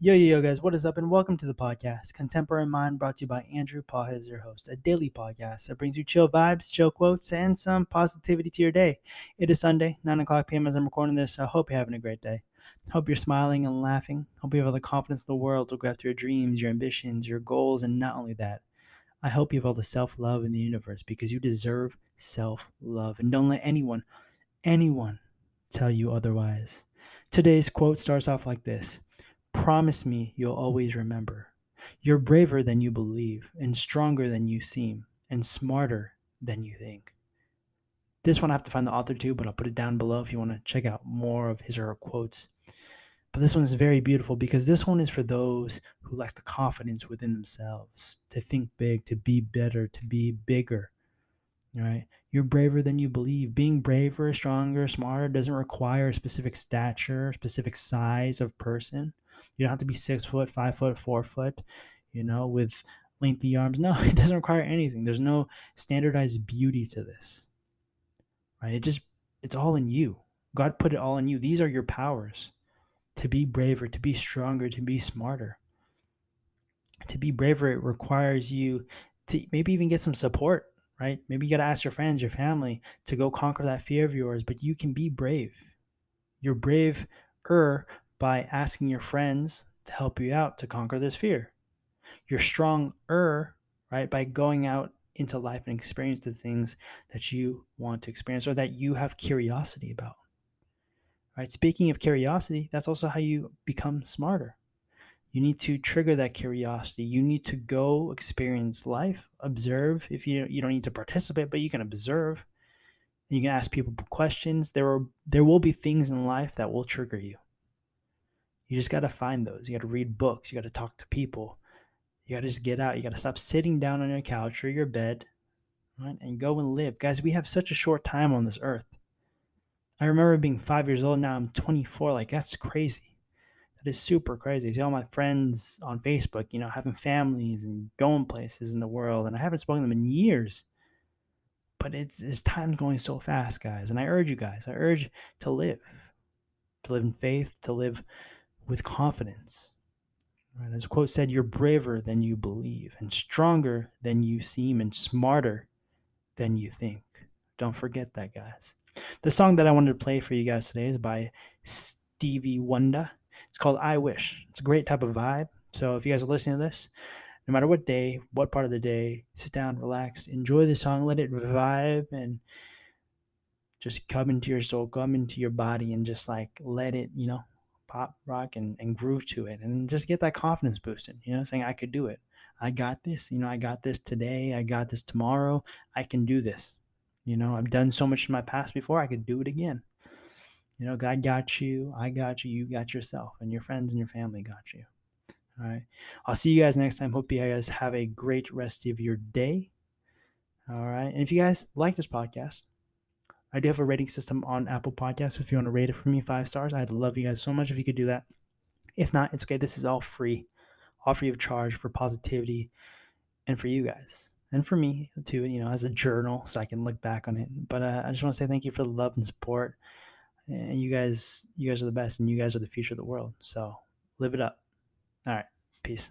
Yo, yo, yo, guys, what is up? And welcome to the podcast, Contemporary Mind, brought to you by Andrew Paul, is your host, a daily podcast that brings you chill vibes, chill quotes, and some positivity to your day. It is Sunday, 9 o'clock p.m. as I'm recording this. I hope you're having a great day. Hope you're smiling and laughing. Hope you have all the confidence in the world to go after your dreams, your ambitions, your goals, and not only that, I hope you have all the self love in the universe because you deserve self love. And don't let anyone, anyone tell you otherwise. Today's quote starts off like this Promise me you'll always remember. You're braver than you believe, and stronger than you seem, and smarter than you think. This one I have to find the author too, but I'll put it down below if you want to check out more of his or her quotes. But this one is very beautiful because this one is for those who lack the confidence within themselves to think big, to be better, to be bigger. Right? You're braver than you believe. Being braver, stronger, smarter doesn't require a specific stature, specific size of person. You don't have to be six foot, five foot, four foot, you know, with lengthy arms. No, it doesn't require anything. There's no standardized beauty to this. Right? It just it's all in you. God put it all in you. These are your powers. To be braver, to be stronger, to be smarter. To be braver, it requires you to maybe even get some support, right? Maybe you got to ask your friends, your family to go conquer that fear of yours, but you can be brave. You're braver by asking your friends to help you out to conquer this fear. You're stronger, right, by going out into life and experience the things that you want to experience or that you have curiosity about. Right? Speaking of curiosity, that's also how you become smarter. You need to trigger that curiosity. You need to go experience life, observe. If you you don't need to participate, but you can observe. You can ask people questions. There are there will be things in life that will trigger you. You just got to find those. You got to read books. You got to talk to people. You got to just get out. You got to stop sitting down on your couch or your bed right? and go and live. Guys, we have such a short time on this earth. I remember being five years old. Now I'm 24. Like, that's crazy. That is super crazy. I see all my friends on Facebook, you know, having families and going places in the world. And I haven't spoken to them in years. But it's, it's time's going so fast, guys. And I urge you guys, I urge to live, to live in faith, to live with confidence. Right? As a quote said, you're braver than you believe, and stronger than you seem, and smarter than you think. Don't forget that, guys. The song that I wanted to play for you guys today is by Stevie Wonder. It's called I Wish. It's a great type of vibe. So if you guys are listening to this, no matter what day, what part of the day, sit down, relax, enjoy the song, let it vibe, and just come into your soul, come into your body, and just like let it, you know, pop rock and, and groove to it and just get that confidence boosted, you know, saying I could do it. I got this, you know, I got this today, I got this tomorrow, I can do this. You know, I've done so much in my past before, I could do it again. You know, God got you, I got you, you got yourself, and your friends and your family got you. All right. I'll see you guys next time. Hope you guys have a great rest of your day. All right. And if you guys like this podcast, I do have a rating system on Apple Podcasts. If you want to rate it for me five stars, I'd love you guys so much if you could do that. If not, it's okay. This is all free, all free of charge for positivity and for you guys and for me too. You know, as a journal, so I can look back on it. But uh, I just want to say thank you for the love and support. And you guys, you guys are the best, and you guys are the future of the world. So live it up. All right, peace.